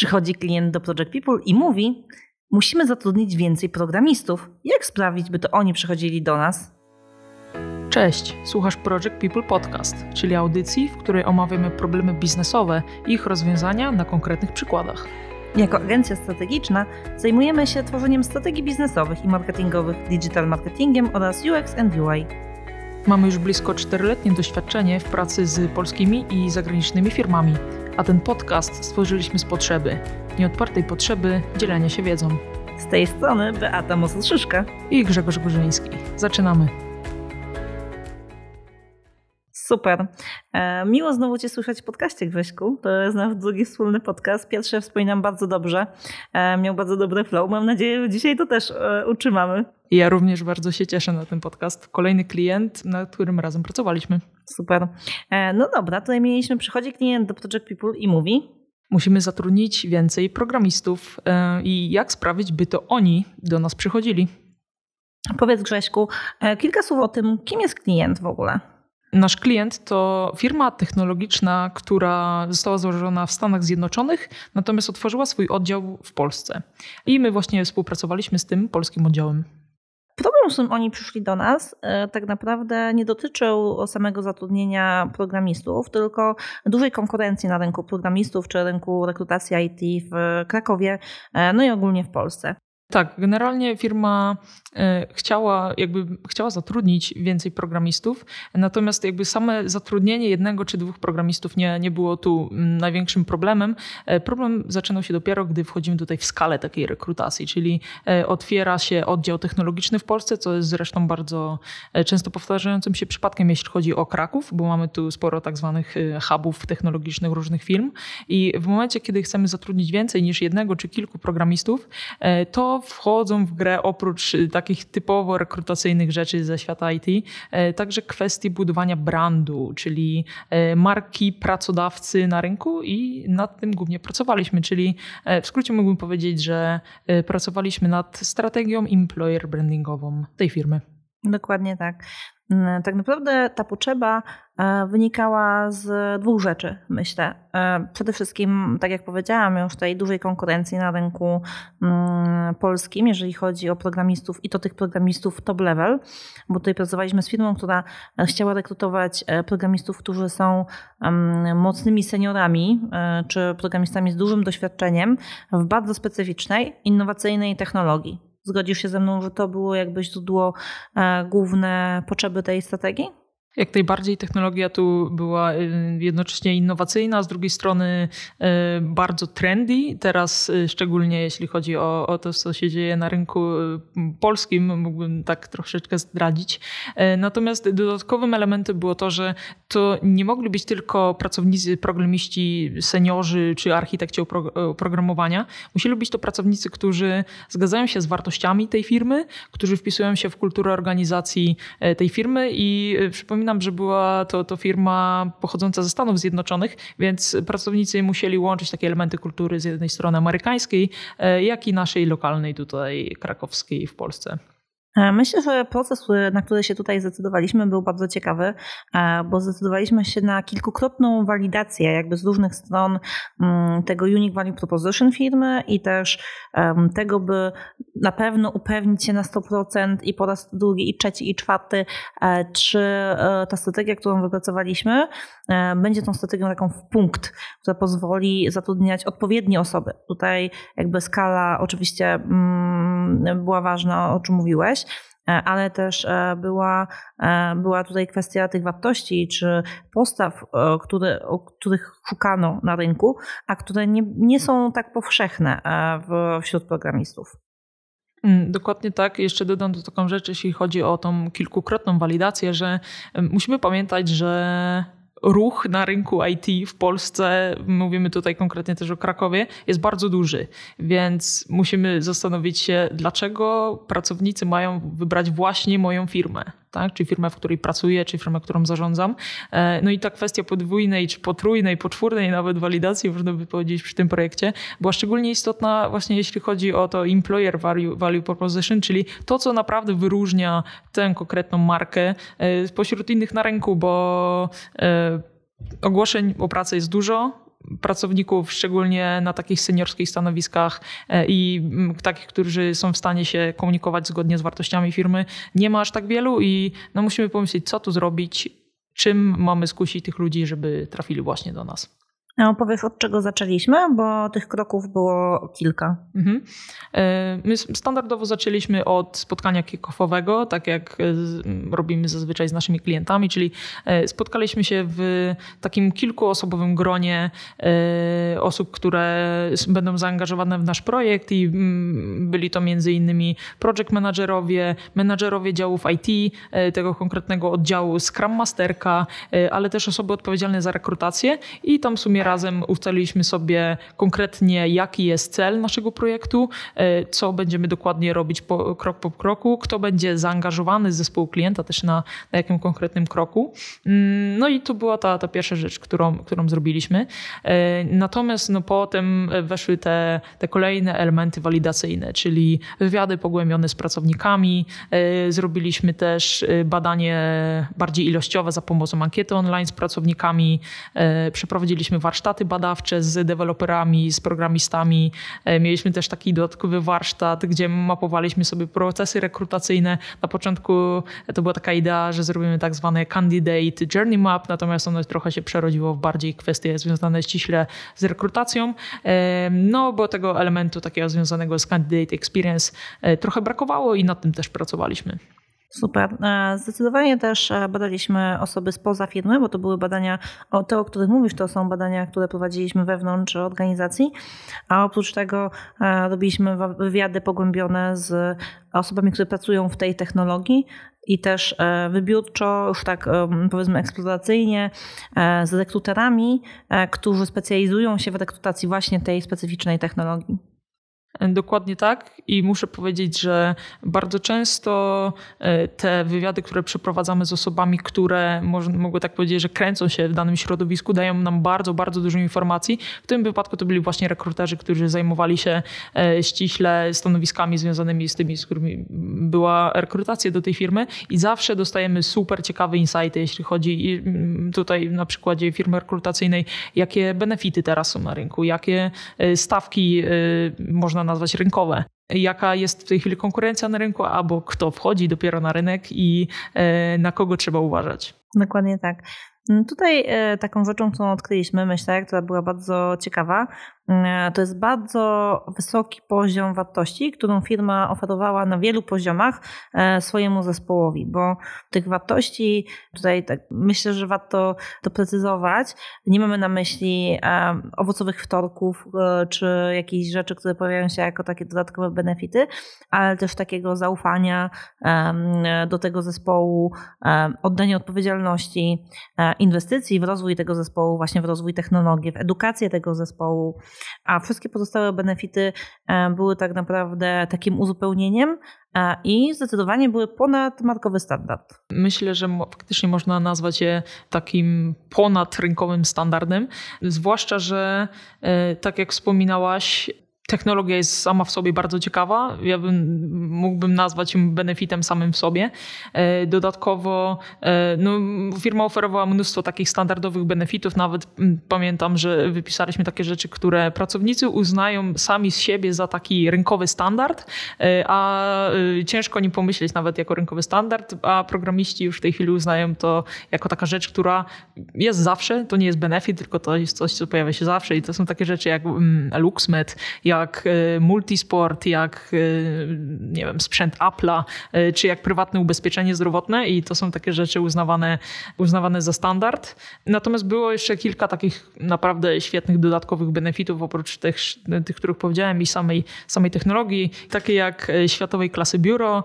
Przychodzi klient do Project People i mówi: Musimy zatrudnić więcej programistów. Jak sprawić, by to oni przychodzili do nas? Cześć, słuchasz Project People Podcast, czyli audycji, w której omawiamy problemy biznesowe i ich rozwiązania na konkretnych przykładach. Jako agencja strategiczna zajmujemy się tworzeniem strategii biznesowych i marketingowych, digital marketingiem oraz UX and UI. Mamy już blisko czteroletnie doświadczenie w pracy z polskimi i zagranicznymi firmami, a ten podcast stworzyliśmy z potrzeby, nieodpartej potrzeby dzielenia się wiedzą. Z tej strony Beata Mosos-Szyszka i Grzegorz Górzyński. Zaczynamy. Super. E, miło znowu Cię słyszeć w podcaście, Grześku. To jest nasz drugi wspólny podcast. Pierwszy wspominam bardzo dobrze. E, miał bardzo dobry flow. Mam nadzieję, że dzisiaj to też e, utrzymamy. Ja również bardzo się cieszę na ten podcast. Kolejny klient, nad którym razem pracowaliśmy. Super. No dobra, tutaj mieliśmy, przychodzi klient do Project People i mówi, Musimy zatrudnić więcej programistów i jak sprawić, by to oni do nas przychodzili. Powiedz Grześku, kilka słów o tym, kim jest klient w ogóle. Nasz klient to firma technologiczna, która została założona w Stanach Zjednoczonych, natomiast otworzyła swój oddział w Polsce. I my właśnie współpracowaliśmy z tym polskim oddziałem. Problem, z którym oni przyszli do nas, e, tak naprawdę nie dotyczył samego zatrudnienia programistów, tylko dużej konkurencji na rynku programistów czy rynku rekrutacji IT w Krakowie, e, no i ogólnie w Polsce. Tak, generalnie firma e, chciała, jakby chciała zatrudnić więcej programistów, natomiast jakby same zatrudnienie jednego czy dwóch programistów nie, nie było tu mm, największym problemem. E, problem zaczynał się dopiero, gdy wchodzimy tutaj w skalę takiej rekrutacji, czyli e, otwiera się oddział technologiczny w Polsce, co jest zresztą bardzo często powtarzającym się przypadkiem, jeśli chodzi o Kraków, bo mamy tu sporo tak zwanych hubów technologicznych różnych firm i w momencie, kiedy chcemy zatrudnić więcej niż jednego czy kilku programistów, to wchodzą w grę oprócz y, takich typowo rekrutacyjnych rzeczy ze świata IT, e, także kwestie budowania brandu, czyli e, marki pracodawcy na rynku i nad tym głównie pracowaliśmy, czyli e, w skrócie mógłbym powiedzieć, że pracowaliśmy nad strategią employer brandingową tej firmy. Dokładnie tak. Mm, tak naprawdę ta potrzeba e, wynikała z dwóch rzeczy, myślę. E, przede wszystkim, tak jak powiedziałam, już tej dużej konkurencji na rynku mm, polskim, jeżeli chodzi o programistów i to tych programistów top level, bo tutaj pracowaliśmy z firmą, która chciała rekrutować e, programistów, którzy są mm, mocnymi seniorami, czy programistami z dużym doświadczeniem w bardzo specyficznej, innowacyjnej technologii. Zgodzisz się ze mną, że to było jakby źródło e, główne potrzeby tej strategii? Jak najbardziej technologia tu była y, jednocześnie innowacyjna, z drugiej strony y, bardzo trendy. Teraz y, szczególnie jeśli chodzi o, o, to, co się dzieje na rynku polskim, mógłbym tak troszeczkę zdradzić. Natomiast dodatkowym elementem było to, że to nie mogli być tylko pracownicy, programiści, seniorzy czy architekci oprogramowania. Musieli być to pracownicy, którzy zgadzają się z wartościami tej firmy, którzy wpisują się w kulturę organizacji tej firmy i przypominam Przypominam, że była to, to firma pochodząca ze Stanów Zjednoczonych, więc pracownicy musieli łączyć takie elementy kultury z jednej strony amerykańskiej, e, jak i naszej lokalnej tutaj krakowskiej w Polsce. E, myślę, że proces, na który się tutaj zdecydowaliśmy, był bardzo ciekawy, e, bo zdecydowaliśmy się na kilkukrotną walidację, jakby z różnych stron mm, tego Unique Value Proposition firmy i też tego, by na pewno upewnić się na 100% i po raz drugi, i trzeci, i czwarty, e, czy ta strategia, którą wypracowaliśmy, będzie tą strategią taką w punkt, która pozwoli zatrudniać odpowiednie osoby. Tutaj jakby skala oczywiście mm, była ważna, o czym mówiłeś, E, ale też e, była, e, była tutaj kwestia tych wartości czy postaw, które, których szukano na rynku, a które nie, nie są tak powszechne wśród programistów. Mm, dokładnie tak. Jeszcze dodam do taką rzecz, jeśli chodzi o tą kilkukrotną walidację, że musimy pamiętać, że ruch na rynku IT w Polsce, mówimy tutaj konkretnie też o Krakowie, jest bardzo duży, więc musimy zastanowić się, dlaczego pracownicy mają wybrać właśnie moją firmę tak? czy firmę, w której pracuję, czy firmę, którą zarządzam. E, no i ta kwestia podwójnej, czy potrójnej, poczwórnej nawet walidacji, można by powiedzieć, przy tym projekcie, była szczególnie istotna właśnie jeśli chodzi o to employer value, value proposition, czyli to, co naprawdę wyróżnia tę konkretną markę e, spośród innych na rynku, bo e, ogłoszeń o pracę jest dużo, pracowników, szczególnie na takich seniorskich stanowiskach e, i takich, którzy są w stanie się komunikować zgodnie z wartościami firmy, nie ma aż tak wielu i no, musimy pomyśleć, co tu zrobić, czym mamy skusić tych ludzi, żeby trafili właśnie do nas. Opowiesz, od czego zaczęliśmy, bo tych kroków było kilka. Mhm. E, my standardowo zaczęliśmy od spotkania kick-offowego, tak jak e, robimy zazwyczaj z naszymi klientami, czyli e, spotkaliśmy się w takim kilkuosobowym gronie osób, które będą zaangażowane w nasz projekt i byli to między innymi project managerowie, menadżerowie działów IT, tego konkretnego oddziału Scrum Masterka, ale też osoby odpowiedzialne za rekrutację i tam w sumie razem ustaliliśmy sobie konkretnie, jaki jest cel naszego projektu, e, co będziemy dokładnie robić po, krok po kroku, kto będzie zaangażowany z zespołu klienta też na, na jakim konkretnym kroku. Mm, no i to była ta, ta pierwsza rzecz, którą, którą zrobiliśmy. E, natomiast no, potem weszły te, te kolejne elementy walidacyjne, czyli wywiady pogłębione z pracownikami. E, zrobiliśmy też badanie bardziej ilościowe za pomocą ankiety online z pracownikami. Przeprowadziliśmy warsztaty badawcze z deweloperami, z programistami. E, mieliśmy też taki dodatkowy warsztat, gdzie mapowaliśmy sobie procesy rekrutacyjne. Na początku to była taka idea, że zrobimy tak zwany candidate journey map, natomiast ono trochę się przerodziło w bardziej kwestie związane ściśle z rekrutacją. E, no, bo tego elementu takiego związanego z candidate experience e, trochę brakowało i nad tym też pracowaliśmy. Super. E, zdecydowanie też e, badaliśmy osoby spoza firmy, bo to były badania, o te, o których mówisz, to są badania, które prowadziliśmy wewnątrz organizacji, a oprócz tego e, robiliśmy wywiady pogłębione z osobami, które pracują w tej technologii i też wybiórczo, już tak powiedzmy eksploracyjnie, z rekruterami, którzy specjalizują się w rekrutacji właśnie tej specyficznej technologii. Dokładnie tak i muszę powiedzieć, że bardzo często e, te wywiady, które przeprowadzamy z osobami, które mogę tak powiedzieć, że kręcą się w danym środowisku, dają nam bardzo, bardzo dużo informacji. W tym wypadku to byli właśnie rekruterzy, którzy zajmowali się e, ściśle stanowiskami związanymi z tymi, z którymi była rekrutacja do tej firmy i zawsze dostajemy super ciekawe insighty, jeśli chodzi mm, tutaj na przykładzie firmy rekrutacyjnej, jakie benefity teraz są na rynku, jakie e, stawki można nazwać rynkowe. Jaka jest w tej chwili konkurencja na rynku, albo kto wchodzi dopiero na rynek i e, na kogo trzeba uważać. Dokładnie tak. Mm, tutaj e, taką rzeczą, którą odkryliśmy, myślę, która była bardzo ciekawa, to jest bardzo wysoki poziom wartości, którą firma oferowała na wielu poziomach e, swojemu zespołowi, bo tych wartości tutaj tak myślę, że warto doprecyzować. Nie mamy na myśli e, owocowych wtorków czy jakichś rzeczy, które pojawiają się jako takie dodatkowe benefity, ale też takiego zaufania do tego zespołu, oddania odpowiedzialności, inwestycji w rozwój tego zespołu, właśnie w rozwój technologii, w edukację tego zespołu, a wszystkie pozostałe benefity e, były tak naprawdę takim uzupełnieniem e, i zdecydowanie były ponad markowy standard. Myślę, że faktycznie można nazwać je takim ponadrynkowym standardem, zwłaszcza, że e, tak jak wspominałaś, technologia jest sama w sobie bardzo ciekawa. Ja bym, mógłbym nazwać ją benefitem samym w sobie. E, dodatkowo e, no, firma oferowała mnóstwo takich standardowych benefitów. Nawet pamiętam, że wypisaliśmy takie rzeczy, które pracownicy uznają sami z siebie za taki rynkowy standard, e, a ciężko nie pomyśleć nawet jako rynkowy standard, a programiści już w tej chwili uznają to jako taka rzecz, która jest zawsze. To nie jest benefit, tylko to jest coś, co pojawia się zawsze i to są takie rzeczy jak LuxMed, jak jak e, multisport, jak e, nie wiem, sprzęt Apple'a, e, czy jak prywatne ubezpieczenie zdrowotne i to są takie rzeczy uznawane, uznawane za standard. Natomiast było jeszcze kilka takich naprawdę świetnych dodatkowych benefitów oprócz tych, tych których powiedziałem i samej, samej technologii, takie jak światowej klasy biuro,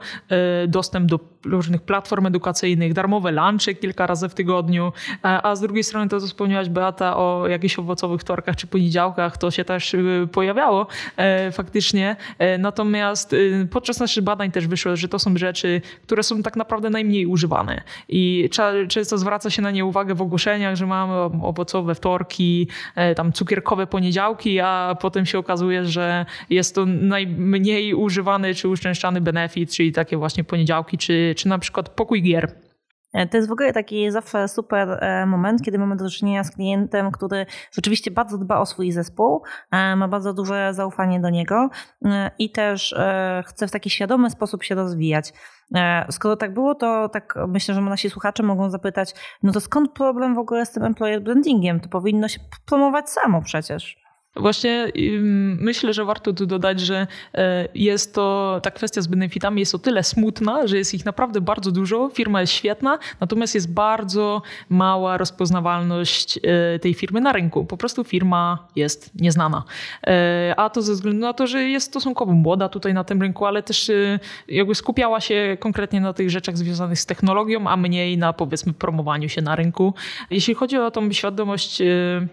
dostęp do różnych platform edukacyjnych, darmowe lunchy kilka razy w tygodniu, a z drugiej strony to, co wspomniałaś Beata o jakichś owocowych wtorkach czy poniedziałkach, to się też pojawiało E, faktycznie. E, natomiast e, podczas naszych badań też wyszło, że to są rzeczy, które są tak naprawdę najmniej używane. I często zwraca się na nie uwagę w ogłoszeniach, że mamy owocowe wtorki, tam cukierkowe poniedziałki, a potem się okazuje, że jest to najmniej używany czy uszczęszczany benefit, czyli takie właśnie poniedziałki, czy, czy na przykład pokój gier To jest w ogóle taki zawsze super moment, kiedy mamy do czynienia z klientem, który rzeczywiście bardzo dba o swój zespół, ma bardzo duże zaufanie do niego i też chce w taki świadomy sposób się rozwijać. Skoro tak było, to tak myślę, że nasi słuchacze mogą zapytać, no to skąd problem w ogóle z tym employer brandingiem? To powinno się promować samo przecież. Właśnie myślę, że warto tu dodać, że e, jest to, ta kwestia z benefitami jest o tyle smutna, że jest ich naprawdę bardzo dużo, firma jest świetna, natomiast jest bardzo mała rozpoznawalność e, tej firmy na rynku. Po prostu firma jest nieznana. E, a to ze względu na to, że jest stosunkowo młoda tutaj na tym rynku, ale też jakby skupiała się konkretnie na tych rzeczach związanych z technologią, a mniej na powiedzmy promowaniu się na rynku. Jeśli chodzi o tą świadomość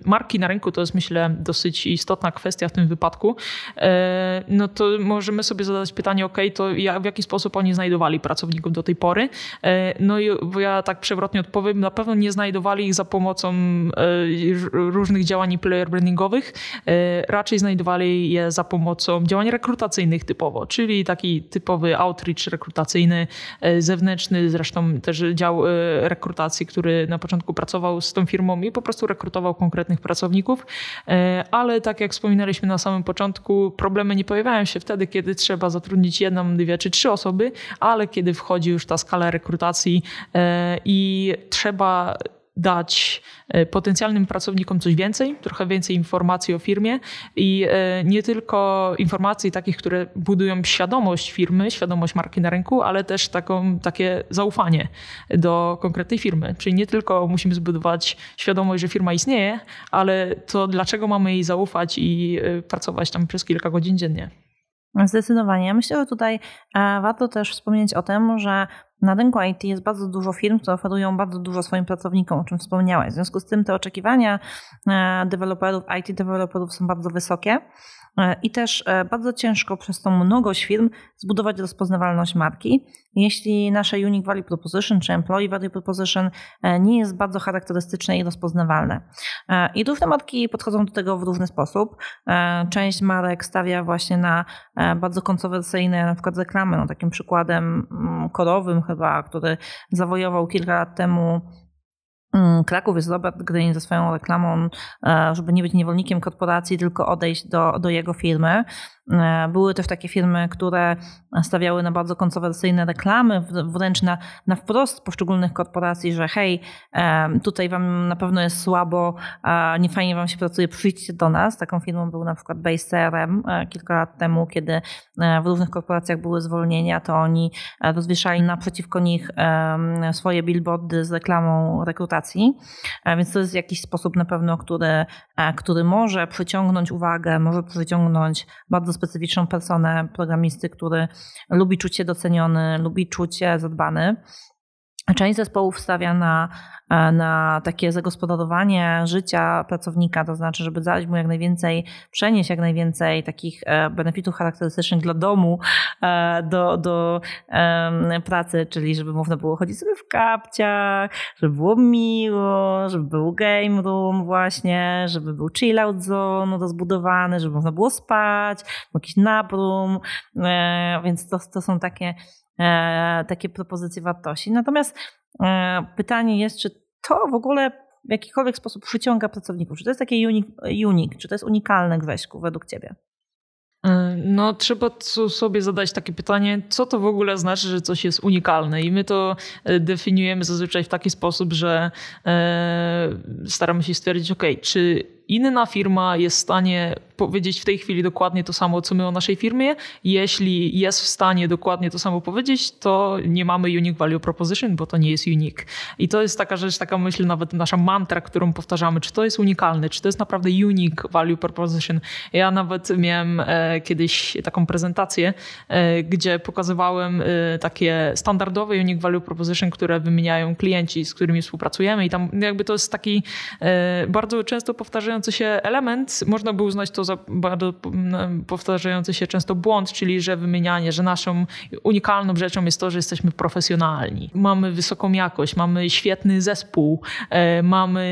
marki na rynku, to jest myślę dosyć istotna kwestia w tym wypadku, e, no to możemy sobie zadać pytanie, ok, to w jaki sposób oni znajdowali pracowników do tej pory? E, no i ja tak przewrotnie odpowiem, na pewno nie znajdowali ich za pomocą e, różnych działań player brandingowych, raczej znajdowali je za pomocą działań rekrutacyjnych typowo, czyli taki typowy outreach rekrutacyjny, zewnętrzny, zresztą też dział rekrutacji, który na początku pracował z tą firmą i po prostu rekrutował konkretnych pracowników, ale tak jak wspominaliśmy na samym początku, problemy nie pojawiają się wtedy, kiedy trzeba zatrudnić jedną, dwie czy trzy osoby, ale kiedy wchodzi już ta skala rekrutacji e, i trzeba dać e, potencjalnym pracownikom coś więcej, trochę więcej informacji o firmie i e, nie tylko informacji takich, które budują świadomość firmy, świadomość marki na rynku, ale też taką, takie zaufanie do konkretnej firmy. Czyli nie tylko musimy zbudować świadomość, że firma istnieje, ale to dlaczego mamy jej zaufać i e, pracować tam przez kilka godzin dziennie. Zdecydowanie. Myślę, że tutaj warto też wspomnieć o tym, że na rynku IT jest bardzo dużo firm, które oferują bardzo dużo swoim pracownikom, o czym wspomniałeś. W związku z tym te oczekiwania e, deweloperów, IT deweloperów są bardzo wysokie. E, I też e, bardzo ciężko przez tą mnogość firm zbudować rozpoznawalność marki, jeśli nasze Unique Value Proposition czy Employee Value Proposition e, nie jest bardzo charakterystyczne i rozpoznawalne. I różne marki podchodzą do tego w różny sposób. Część marek stawia właśnie na bardzo kontrowersyjne na przykład reklamy. No, takim przykładem mm, korowym chyba, który zawojował kilka lat temu Kraków jest Robert Green ze swoją reklamą, e, żeby nie być niewolnikiem korporacji, tylko odejść do, do jego firmy. E, były też takie firmy, które stawiały na bardzo kontrowersyjne reklamy, wręcz na, na wprost poszczególnych korporacji, że hej, e, tutaj wam na pewno jest słabo, nie fajnie wam się pracuje, przyjdźcie do nas. Taką firmą był na przykład Base CRM kilka lat temu, kiedy w różnych korporacjach były zwolnienia, to oni rozwieszali naprzeciwko nich swoje billboardy z reklamą rekrutacji. Więc to jest jakiś sposób na pewno, który, który może przyciągnąć uwagę, może przyciągnąć bardzo specyficzną personę programisty, który lubi czuć się doceniony, lubi czuć się zadbany. Część zespołów stawia na, na takie zagospodarowanie życia pracownika, to znaczy, żeby dać mu jak najwięcej, przenieść jak najwięcej takich e, benefitów charakterystycznych dla domu e, do, do pracy, czyli żeby można było chodzić sobie w kapciach, żeby było miło, żeby był game room właśnie, żeby był chill out zone rozbudowany, żeby można było spać, jakiś nap e, więc to, to są takie E, takie propozycje wartości. Natomiast e, pytanie jest, czy to w ogóle w jakikolwiek sposób przyciąga pracowników? Czy to jest takie unik czy to jest unikalne, Grześku, według Ciebie? E, no, trzeba sobie zadać takie pytanie, co to w ogóle znaczy, że coś jest unikalne. I my to definiujemy zazwyczaj w taki sposób, że staramy się stwierdzić, ok, czy inna firma jest w stanie powiedzieć w tej chwili dokładnie to samo, co my o naszej firmie. Jeśli jest w stanie dokładnie to samo powiedzieć, to nie mamy unique value proposition, bo to nie jest unique. I to jest taka rzecz, taka myśl, nawet nasza mantra, którą powtarzamy, czy to jest unikalne, czy to jest naprawdę unique value proposition. Ja nawet miałem e, kiedyś taką prezentację, e, gdzie pokazywałem e, takie standardowe unique value proposition, które wymieniają klienci, z którymi współpracujemy i tam jakby to jest taki bardzo często powtarzany powtarzający się element, można by uznać to za bardzo powtarzający się często błąd, czyli że wymienianie, że naszą unikalną rzeczą jest to, że jesteśmy profesjonalni. Mamy wysoką jakość, mamy świetny zespół, e, mamy,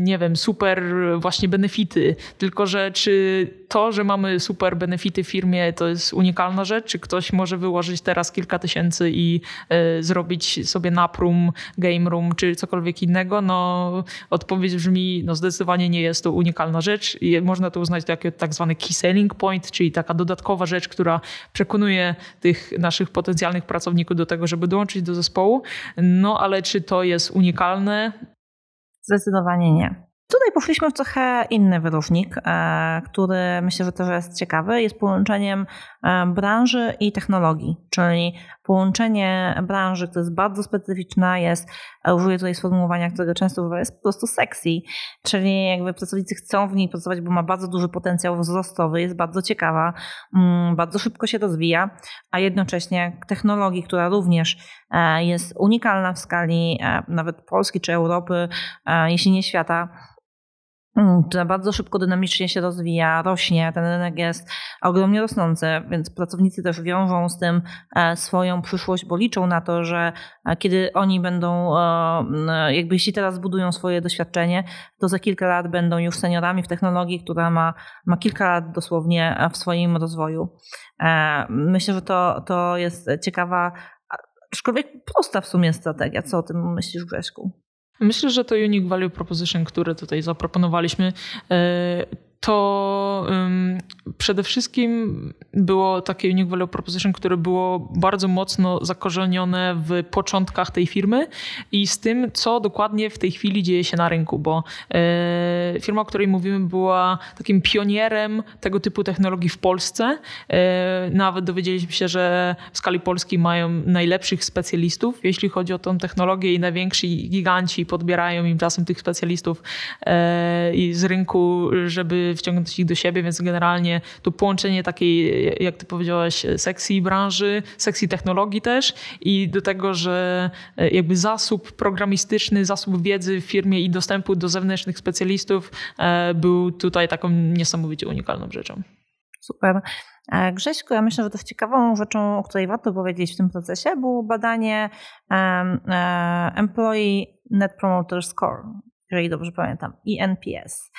nie wiem, super właśnie benefity. Tylko, że czy to, że mamy super benefity w firmie, to jest unikalna rzecz, czy ktoś może wyłożyć teraz kilka tysięcy i e, zrobić sobie naprum, game room, czy cokolwiek innego? No, odpowiedź brzmi, no zdecydowanie nie jest to unikalna rzecz. Można to uznać jako tak zwany key selling point, czyli taka dodatkowa rzecz, która przekonuje tych naszych potencjalnych pracowników do tego, żeby dołączyć do zespołu. No ale czy to jest unikalne? Zdecydowanie nie. Tutaj poszliśmy w trochę inny wyróżnik, e, który myślę, że też jest ciekawy. Jest połączeniem e, branży i technologii, czyli połączenie branży, która jest bardzo specyficzna, jest, e, użyję tutaj sformułowania, którego często używam, jest po prostu sexy, czyli jakby pracownicy chcą w niej pracować, bo ma bardzo duży potencjał wzrostowy, jest bardzo ciekawa, mm, bardzo szybko się rozwija, a jednocześnie technologii, która również jest unikalna w skali nawet Polski czy Europy, jeśli nie świata, która bardzo szybko, dynamicznie się rozwija, rośnie, ten rynek jest ogromnie rosnący, więc pracownicy też wiążą z tym e, swoją przyszłość, bo liczą na to, że e, kiedy oni będą, e, jakby jeśli teraz budują swoje doświadczenie, to za kilka lat będą już seniorami w technologii, która ma, ma kilka lat dosłownie w swoim rozwoju. Myślę, że to, to jest ciekawa, aczkolwiek prosta w sumie strategia. Co o tym myślisz, Grześku? Myślę, że to Unique Value Proposition, które tutaj zaproponowaliśmy, e, to um, przede wszystkim było takie Unique Value Proposition, które było bardzo mocno zakorzenione w początkach tej firmy i z tym, co dokładnie w tej chwili dzieje się na rynku, bo e, firma, o której mówimy, była takim pionierem tego typu technologii w Polsce. E, nawet dowiedzieliśmy się, że w skali Polski mają najlepszych specjalistów, jeśli chodzi o tą technologię i najwięksi giganci podbierają im czasem tych specjalistów e, z rynku, żeby wciągnąć ich do siebie, więc generalnie to połączenie takiej, jak ty powiedziałaś, sekcji branży, sekcji technologii też i do tego, że e, jakby zasób programistyczny, zasób wiedzy w firmie i dostępu do zewnętrznych specjalistów e, był tutaj taką niesamowicie unikalną rzeczą. Super. E, Grześku, ja myślę, że też ciekawą rzeczą, o której warto powiedzieć w tym procesie, było badanie Employee Net Promoter Score, jeżeli dobrze pamiętam, ENPS.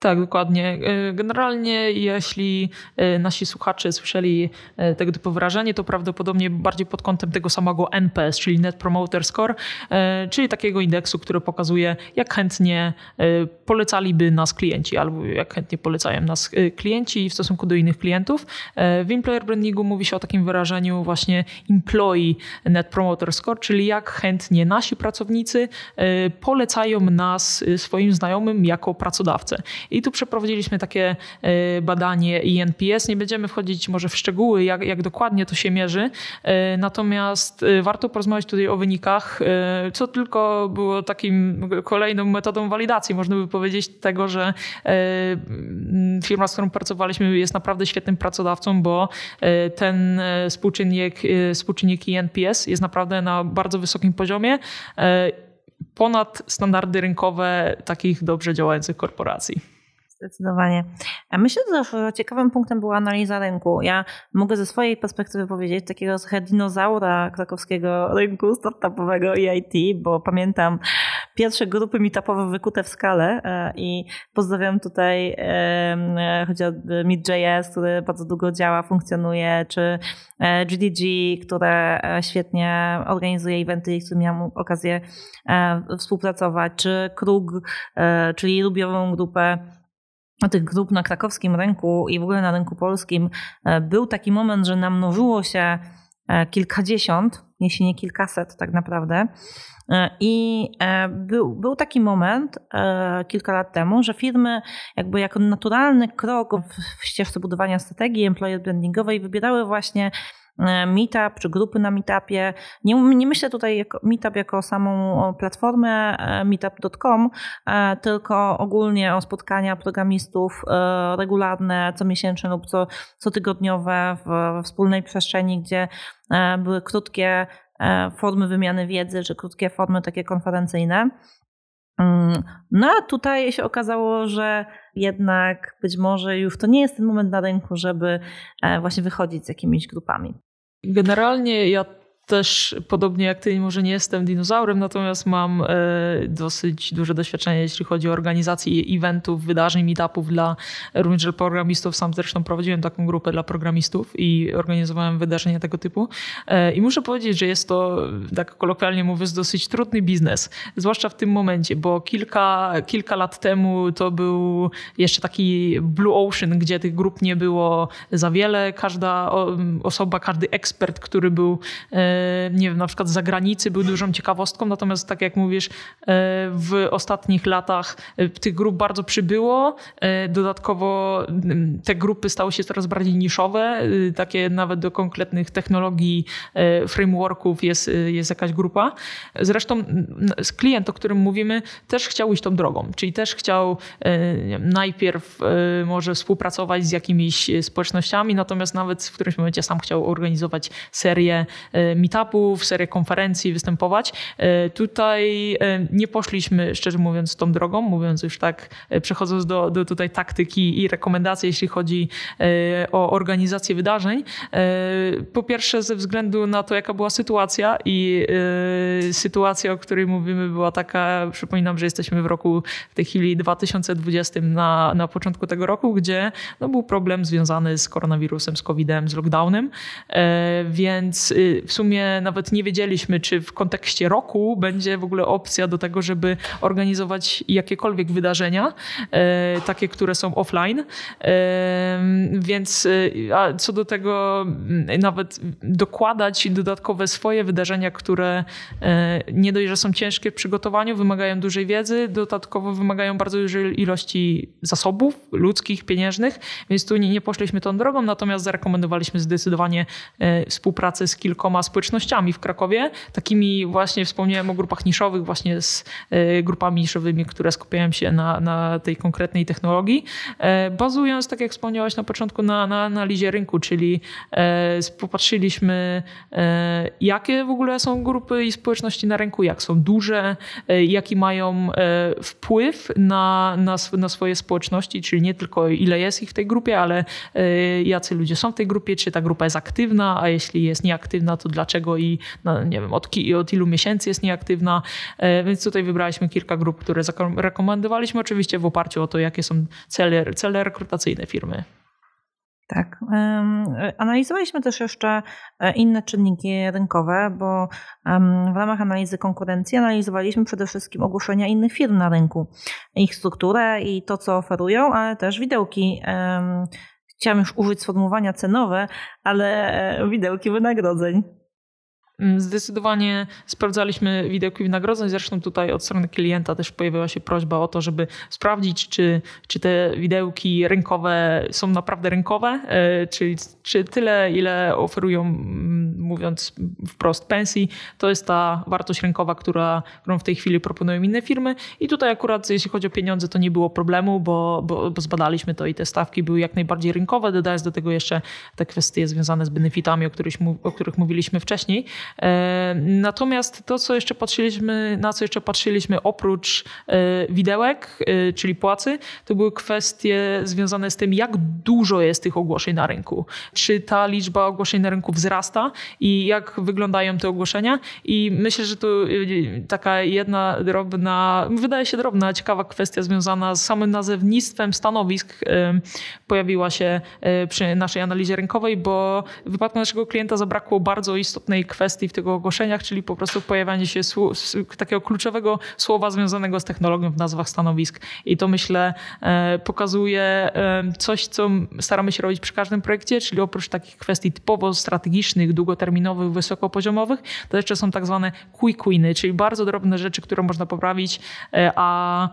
Tak, dokładnie. E, generalnie, jeśli e, nasi słuchacze słyszeli e, tego typu wyrażenie, to prawdopodobnie bardziej pod kątem tego samego NPS, czyli Net Promoter Score, czyli takiego indeksu, który pokazuje, jak chętnie polecaliby nas klienci, albo jak chętnie polecają nas klienci w stosunku do innych klientów. W employer brandingu mówi się o takim wyrażeniu właśnie Employee Net Promoter Score, czyli jak chętnie nasi pracownicy polecają nas swoim znajomym jako pracodawcę. I tu przeprowadziliśmy takie e, badanie INPS. Nie będziemy wchodzić może w szczegóły, jak, jak dokładnie to się mierzy, e, natomiast e, warto porozmawiać tutaj o wynikach, co tylko było takim kolejną metodą walidacji, można by powiedzieć, tego, że firma, z którą pracowaliśmy, jest naprawdę świetnym pracodawcą, bo ten współczynnik, współczynnik INPS jest naprawdę na bardzo wysokim poziomie ponad standardy rynkowe takich dobrze działających korporacji. Zdecydowanie. Myślę, że ciekawym punktem była analiza rynku. Ja mogę ze swojej perspektywy powiedzieć takiego trochę dinozaura krakowskiego rynku startupowego i IT, bo pamiętam pierwsze grupy meetupowe wykute w skale e, i pozdrawiam tutaj e, chociażby Meet.js, który bardzo długo działa, funkcjonuje, czy GDG, e, które świetnie organizuje eventy i z którym miałam okazję współpracować, czy Krug, czyli lubiową grupę tych grup na krakowskim rynku i w ogóle na rynku polskim e, był taki moment, że namnożyło się e, kilkadziesiąt, jeśli nie kilkaset tak naprawdę. E, I był, był taki moment kilka lat temu, że firmy jakby jako naturalny krok w ścieżce budowania strategii employer brandingowej wybierały właśnie meetup czy grupy na meetupie. Nie, nie myślę tutaj jako, meetup jako samą platformę e, meetup.com, e, tylko ogólnie o spotkania programistów regularne, comiesięczne lub co, cotygodniowe w, wspólnej przestrzeni, gdzie były krótkie formy wymiany wiedzy, czy krótkie formy takie konferencyjne. Mm, no a tutaj się okazało, że jednak być może już to nie jest ten moment na rynku, żeby e, właśnie wychodzić z jakimiś grupami. Generalnie ja też podobnie jak ty, może nie jestem dinozaurem, natomiast mam e, dosyć duże doświadczenie, jeśli chodzi o organizację eventów, wydarzeń, meetupów dla również dla programistów. Sam zresztą prowadziłem taką grupę dla programistów i organizowałem wydarzenia tego typu. E, I muszę powiedzieć, że jest to, tak kolokwialnie mówiąc, dosyć trudny biznes, zwłaszcza w tym momencie, bo kilka, kilka lat temu to był jeszcze taki blue ocean, gdzie tych grup nie było za wiele. Każda osoba, każdy ekspert, który był e, nie wiem, na przykład z zagranicy był dużą ciekawostką, natomiast tak jak mówisz, e, w ostatnich latach e, tych grup bardzo przybyło. E, dodatkowo te grupy stały się coraz bardziej niszowe, takie nawet do konkretnych technologii, frameworków jest, jest jakaś grupa. Zresztą klient, o którym mówimy, też chciał iść tą drogą, czyli też chciał najpierw może współpracować z jakimiś społecznościami, natomiast nawet w którymś momencie sam chciał organizować serię meetupów, serię konferencji występować. E, tutaj e, nie poszliśmy, szczerze mówiąc, tą drogą, mówiąc już tak, e, przechodząc do, do tutaj taktyki i rekomendacji, jeśli chodzi o organizację wydarzeń. Po pierwsze, ze względu na to, jaka była sytuacja i sytuacja, o której mówimy, była taka, przypominam, że jesteśmy w roku w tej chwili 2020 na, na początku tego roku, gdzie no, był problem związany z koronawirusem, z COVID-em, z lockdownem, więc y, w sumie nawet nie wiedzieliśmy, czy w kontekście roku będzie w ogóle opcja do tego, żeby organizować jakiekolwiek wydarzenia, e, takie, które są offline. E, więc e, a co do tego mm, nawet dokładać dodatkowe swoje wydarzenia, które nie dość, że są ciężkie w przygotowaniu, wymagają dużej wiedzy, dodatkowo wymagają bardzo dużej ilości zasobów ludzkich, pieniężnych, więc tu nie poszliśmy tą drogą, natomiast zarekomendowaliśmy zdecydowanie współpracę z kilkoma społecznościami, społecznościami w Krakowie, takimi właśnie wspomniałem o grupach niszowych, właśnie z e, grupami niszowymi, które skupiają się na, na tej konkretnej technologii, e, bazując, tak jak wspomniałaś na początku, na, na analizie rynku, czyli e, popatrzyliśmy, jakie w ogóle są grupy i społeczności na rynku, jak są duże, jaki mają wpływ na, na, na swoje społeczności, czyli nie tylko ile jest ich w tej grupie, ale jacy ludzie są w tej grupie, czy ta grupa jest aktywna, a jeśli jest nieaktywna, to dlaczego dlaczego i no, nie wiem, od, od ilu miesięcy jest nieaktywna. E, więc tutaj wybraliśmy kilka grup, które rekomendowaliśmy, oczywiście w oparciu o to, jakie są cele, cele rekrutacyjne firmy. Tak. Analizowaliśmy też jeszcze e, inne czynniki rynkowe, bo w ramach analizy konkurencji analizowaliśmy przede wszystkim ogłoszenia innych firm na rynku, ich strukturę i to, co oferują, ale też widełki. Chciałam już użyć sformułowania cenowe, ale e, widełki wynagrodzeń. Mm, zdecydowanie sprawdzaliśmy widełki wynagrodzeń. Zresztą tutaj od strony klienta też pojawiła się prośba o to, żeby sprawdzić, czy, czy te widełki rynkowe są naprawdę rynkowe, e, czyli czy tyle, ile oferują, mm, mówiąc wprost, pensji, to jest ta wartość rynkowa, która, którą w tej chwili proponują inne firmy. I tutaj akurat, jeśli chodzi o pieniądze, to nie było problemu, bo, bo, bo zbadaliśmy to i te stawki były jak najbardziej rynkowe, dodając do tego jeszcze te kwestie związane z benefitami, o których, o których mówiliśmy wcześniej. E, natomiast to, co jeszcze patrzyliśmy, na co jeszcze patrzyliśmy oprócz e, widełek, e, czyli płacy, to były kwestie związane z tym, jak dużo jest tych ogłoszeń na rynku. Czy ta liczba ogłoszeń na rynku wzrasta i jak wyglądają te ogłoszenia. I myślę, że to taka jedna drobna, wydaje się drobna, ciekawa kwestia związana z samym nazewnictwem stanowisk pojawiła się przy naszej analizie rynkowej, bo w wypadku naszego klienta zabrakło bardzo istotnej kwestii, kwestii w tych ogłoszeniach, czyli po prostu pojawianie się takiego kluczowego słowa związanego z technologią w nazwach stanowisk. I to myślę e, pokazuje e, coś, co staramy się robić przy każdym projekcie, czyli oprócz takich kwestii typowo strategicznych, długoterminowych, wysokopoziomowych, to jeszcze są tak zwane quick winy, czyli bardzo drobne rzeczy, które można poprawić, e, a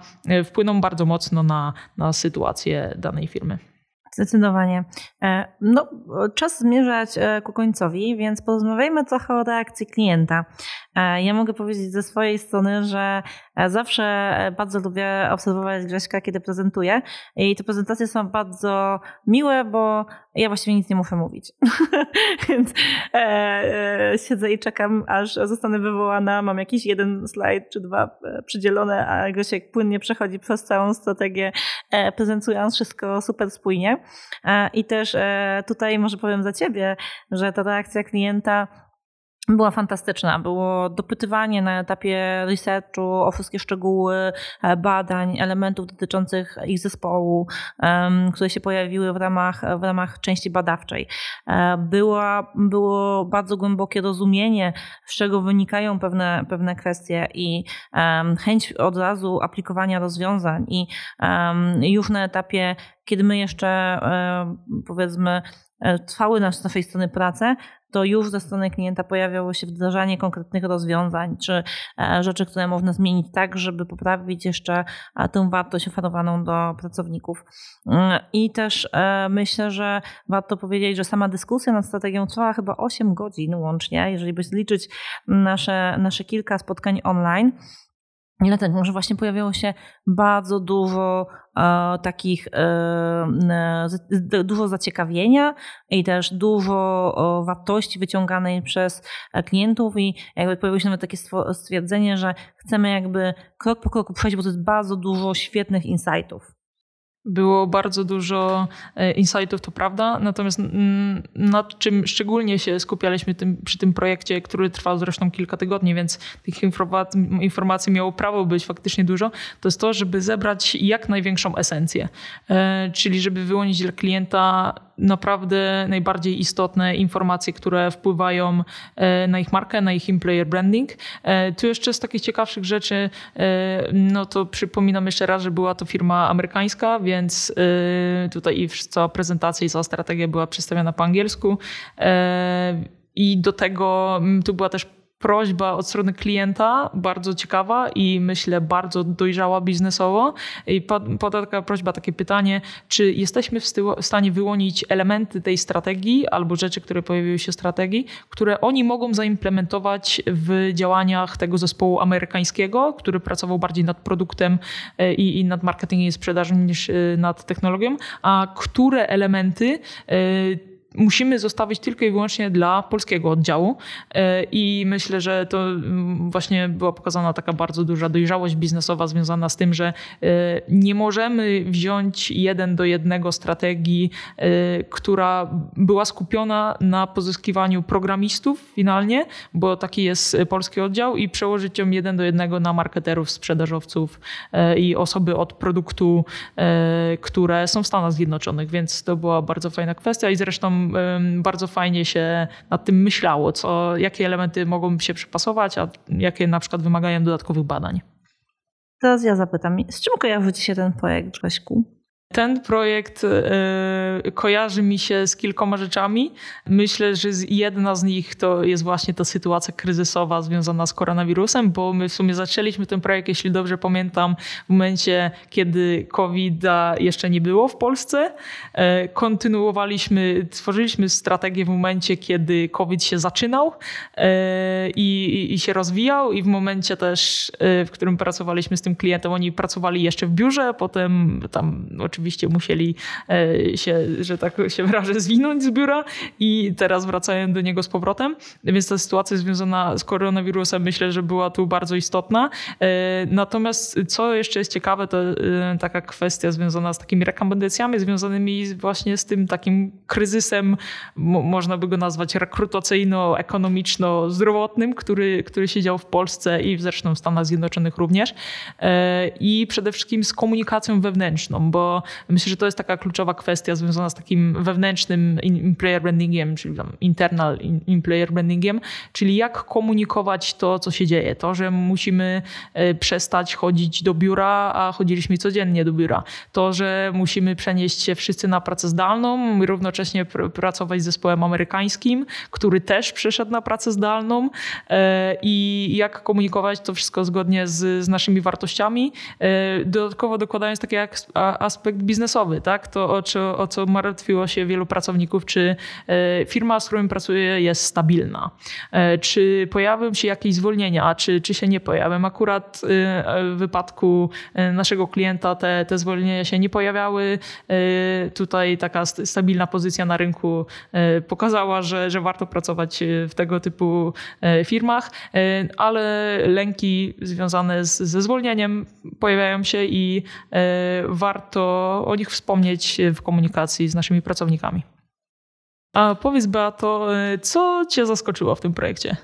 wpłyną bardzo mocno na, na sytuację danej firmy. Zdecydowanie. E, no, czas zmierzać e, ku końcowi, więc porozmawiajmy trochę o reakcji klienta. Ja mogę powiedzieć ze swojej strony, że zawsze bardzo lubię obserwować Grześka, kiedy prezentuje i te prezentacje są bardzo miłe, bo ja właściwie nic nie muszę mówić. Więc e, e, siedzę i czekam, aż zostanę wywołana. Mam jakiś jeden slajd czy dwa e, przydzielone, a Grzesiek płynnie przechodzi przez całą strategię, e, prezentując wszystko super spójnie. E, I też e, tutaj może powiem za ciebie, że ta reakcja klienta była fantastyczna. Było dopytywanie na etapie researchu o wszystkie szczegóły e, badań, elementów dotyczących ich zespołu, które się pojawiły w ramach, w ramach części badawczej. E, była, było bardzo głębokie rozumienie, z czego wynikają pewne, pewne kwestie i chęć od razu aplikowania rozwiązań i już na etapie, kiedy my jeszcze e, powiedzmy trwały z naszej strony prace, to już ze strony klienta pojawiało się wdrażanie konkretnych rozwiązań, czy e, rzeczy, które można zmienić tak, żeby poprawić jeszcze e, tę wartość oferowaną do pracowników. Mm, I też e, myślę, że warto powiedzieć, że sama dyskusja nad strategią trwała chyba 8 godzin łącznie, jeżeli by zliczyć nasze, nasze kilka spotkań online. I dlatego, że właśnie pojawiało się bardzo dużo e, takich, e, e, dużo zaciekawienia i też dużo wartości wyciąganej przez klientów i jakby pojawiło się nawet takie stwierdzenie, że chcemy jakby krok po kroku przejść, bo to jest bardzo dużo świetnych insightów. Było bardzo dużo e, insightów, to prawda, natomiast nad czym szczególnie się skupialiśmy tym, przy tym projekcie, który trwał zresztą kilka tygodni, więc tych informacji miało prawo być faktycznie dużo, to jest to, żeby zebrać jak największą esencję, e, czyli żeby wyłonić dla klienta naprawdę najbardziej istotne informacje, które wpływają e, na ich markę, na ich employer branding. Tu jeszcze z takich ciekawszych rzeczy, no to przypominam jeszcze raz, że była to firma amerykańska, więc tutaj i cała prezentacja i cała strategia była przedstawiona po angielsku. E, I do tego tu była też prośba od strony klienta, bardzo ciekawa i myślę bardzo dojrzała biznesowo. I pada taka prośba, takie pytanie, czy jesteśmy w, w stanie wyłonić elementy tej strategii albo rzeczy, które pojawiły się w strategii, które oni mogą zaimplementować w działaniach tego zespołu amerykańskiego, który pracował bardziej nad produktem e, i, i nad marketingiem i sprzedażą niż e, nad technologią, a które elementy e, musimy zostawić tylko i wyłącznie dla polskiego oddziału. E, I myślę, że to mm, właśnie była pokazana taka bardzo duża dojrzałość biznesowa związana z tym, że e, nie możemy wziąć jeden do jednego strategii, e, która była skupiona na pozyskiwaniu programistów finalnie, bo taki jest polski oddział, i przełożyć ją jeden do jednego na marketerów, sprzedażowców i osoby od produktu, które są w Stanach Zjednoczonych. Więc to była bardzo fajna kwestia i zresztą bardzo fajnie się nad tym myślało, co, jakie elementy mogą się przypasować, a jakie na przykład wymagają dodatkowych badań. Teraz ja zapytam, z czym kojarzy Ci się ten projekt, Grześku? Ten projekt y, kojarzy mi się z kilkoma rzeczami. Myślę, że jedna z nich to jest właśnie ta sytuacja kryzysowa związana z koronawirusem, bo my w sumie zaczęliśmy ten projekt, jeśli dobrze pamiętam, w momencie, kiedy COVID jeszcze nie było w Polsce. Y, kontynuowaliśmy, tworzyliśmy strategię w momencie, kiedy COVID się zaczynał y, i, i się rozwijał, i w momencie też, w którym pracowaliśmy z tym klientem, oni pracowali jeszcze w biurze, potem tam oczywiście oczywiście musieli e, się, że tak się wyrażę, zwinąć z biura i teraz wracają do niego z powrotem. Więc ta sytuacja związana z koronawirusem myślę, że była tu bardzo istotna. E, natomiast co jeszcze jest ciekawe, to e, taka kwestia związana z takimi rekomendacjami związanymi właśnie z tym takim kryzysem, można by go nazwać rekrutacyjno-ekonomiczno-zdrowotnym, który, który się dział w Polsce i zresztą w Stanach Zjednoczonych również. I przede wszystkim z komunikacją wewnętrzną, bo Myślę, że to jest taka kluczowa kwestia związana z takim wewnętrznym in-player brandingiem, czyli tam internal in-player brandingiem, czyli jak komunikować to, co się dzieje. To, że musimy e, przestać chodzić do biura, a chodziliśmy codziennie do biura. To, że musimy przenieść się wszyscy na pracę zdalną równocześnie pr pracować z zespołem amerykańskim, który też przeszedł na pracę zdalną e, i jak komunikować to wszystko zgodnie z, z naszymi wartościami. E, dodatkowo dokładając taki aspekt aspekt biznesowy, tak? To o co, o co martwiło się wielu pracowników, czy firma, z którą pracuję jest stabilna, czy pojawią się jakieś zwolnienia, czy, czy się nie pojawią. Akurat w wypadku naszego klienta te, te zwolnienia się nie pojawiały. Tutaj taka stabilna pozycja na rynku pokazała, że, że warto pracować w tego typu firmach, ale lęki związane z, ze zwolnieniem pojawiają się i e, o nich wspomnieć w komunikacji z naszymi pracownikami. A powiedz Beato, e, co Cię zaskoczyło w tym projekcie?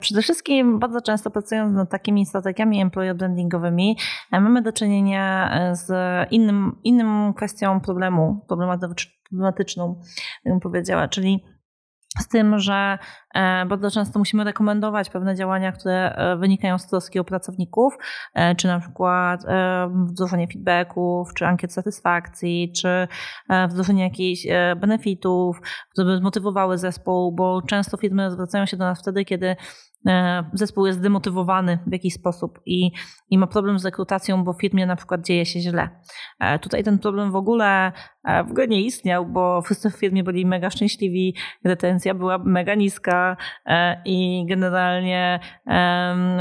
Przede wszystkim bardzo często pracując nad takimi strategiami employer brandingowymi, e, mamy do czynienia z innym, innym kwestią problemu, problematyczną, bym powiedziała, czyli z tym, że e, bardzo często musimy rekomendować pewne działania, które e, wynikają z troski o pracowników, e, czy na przykład wdrożenie feedbacków, czy ankiet satysfakcji, czy wdrożenie jakichś benefitów, które by zmotywowały zespół, bo często firmy zwracają się do nas wtedy, kiedy zespół jest zdemotywowany w jakiś sposób i, i ma problem z rekrutacją, bo w firmie na przykład dzieje się źle. E, tutaj ten problem w ogóle e, w ogóle nie istniał, bo wszyscy w firmie byli mega szczęśliwi, retencja była mega niska i generalnie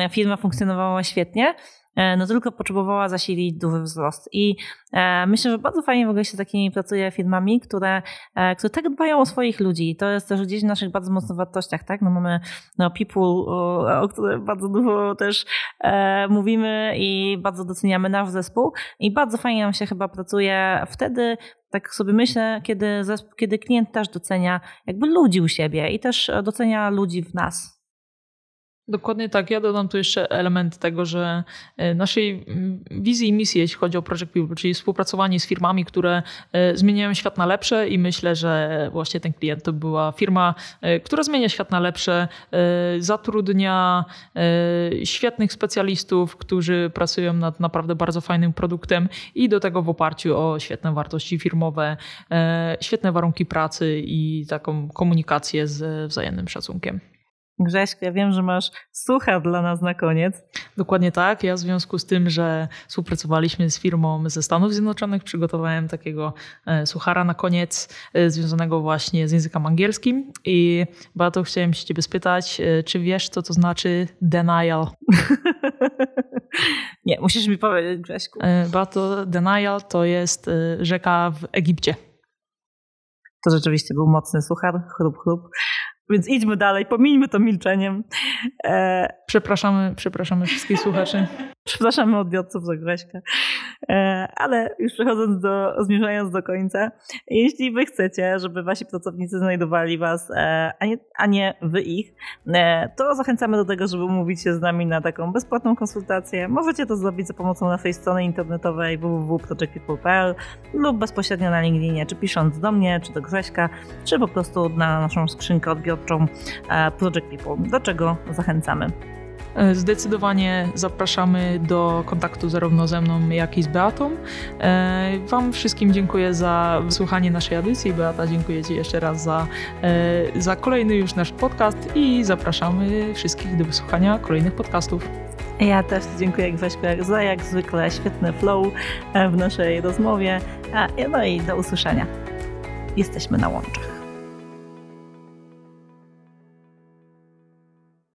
firma funkcjonowała świetnie. E, no tylko potrzebowała zasilić duży wzrost. I e, myślę, że bardzo fajnie w ogóle się takimi pracuje firmami, które, e, które tak dbają o swoich ludzi. To jest też gdzieś w naszych bardzo mocnych wartościach, tak? No mamy no, people, o, o których bardzo dużo też mówimy i bardzo doceniamy nasz zespół i bardzo fajnie nam się chyba pracuje wtedy, tak sobie myślę, kiedy, kiedy klient też docenia jakby ludzi u siebie i też docenia ludzi w nas. Dokładnie tak. Ja dodam tu jeszcze element tego, że e, naszej wizji i misji, jeśli chodzi o Project People, czyli współpracowanie z firmami, które e, zmieniają świat na lepsze i myślę, że właśnie ten klient to była firma, e, która zmienia świat na lepsze, zatrudnia świetnych specjalistów, którzy pracują nad naprawdę bardzo fajnym produktem i do tego w oparciu o świetne wartości firmowe, świetne warunki pracy i taką komunikację z wzajemnym szacunkiem. Grześku, ja wiem, że masz sucha dla nas na koniec. Dokładnie tak. Ja w związku z tym, że współpracowaliśmy z firmą ze Stanów Zjednoczonych, przygotowałem takiego e, suchara na koniec, e, związanego właśnie z językiem angielskim. I bardzo chciałem się ciebie spytać, e, czy wiesz, co to znaczy denial? Nie, musisz mi powiedzieć, Grześku. Bardzo denial to jest rzeka w Egipcie. To rzeczywiście był mocny suchar, chrup, chrup. Więc idźmy dalej, pomińmy to milczeniem. E... Przepraszamy, przepraszamy wszystkich słuchaczy. Przepraszamy odbiorców za Grześka. E, ale już przechodząc do, zmierzając do końca, jeśli wy chcecie, żeby wasi pracownicy znajdowali was, e, a nie, a nie wy ich, e, to zachęcamy do tego, żeby umówić się z nami na taką bezpłatną konsultację. Możecie to zrobić za pomocą naszej strony internetowej www.projectpeople.pl lub bezpośrednio na LinkedInie, czy pisząc do mnie, czy do Grześka, czy po prostu na naszą skrzynkę odbiorczą Project People, do czego zachęcamy. E, zdecydowanie zapraszamy do kontaktu zarówno ze mną, jak i z Beatą. E, wam wszystkim dziękuję za wysłuchanie naszej audycji. Beata, dziękuję Ci jeszcze raz za, e, za kolejny już nasz podcast i zapraszamy wszystkich do wysłuchania kolejnych podcastów. Ja też dziękuję Grześku za jak zwykle świetny flow w naszej rozmowie. No i do usłyszenia. Jesteśmy na łączach.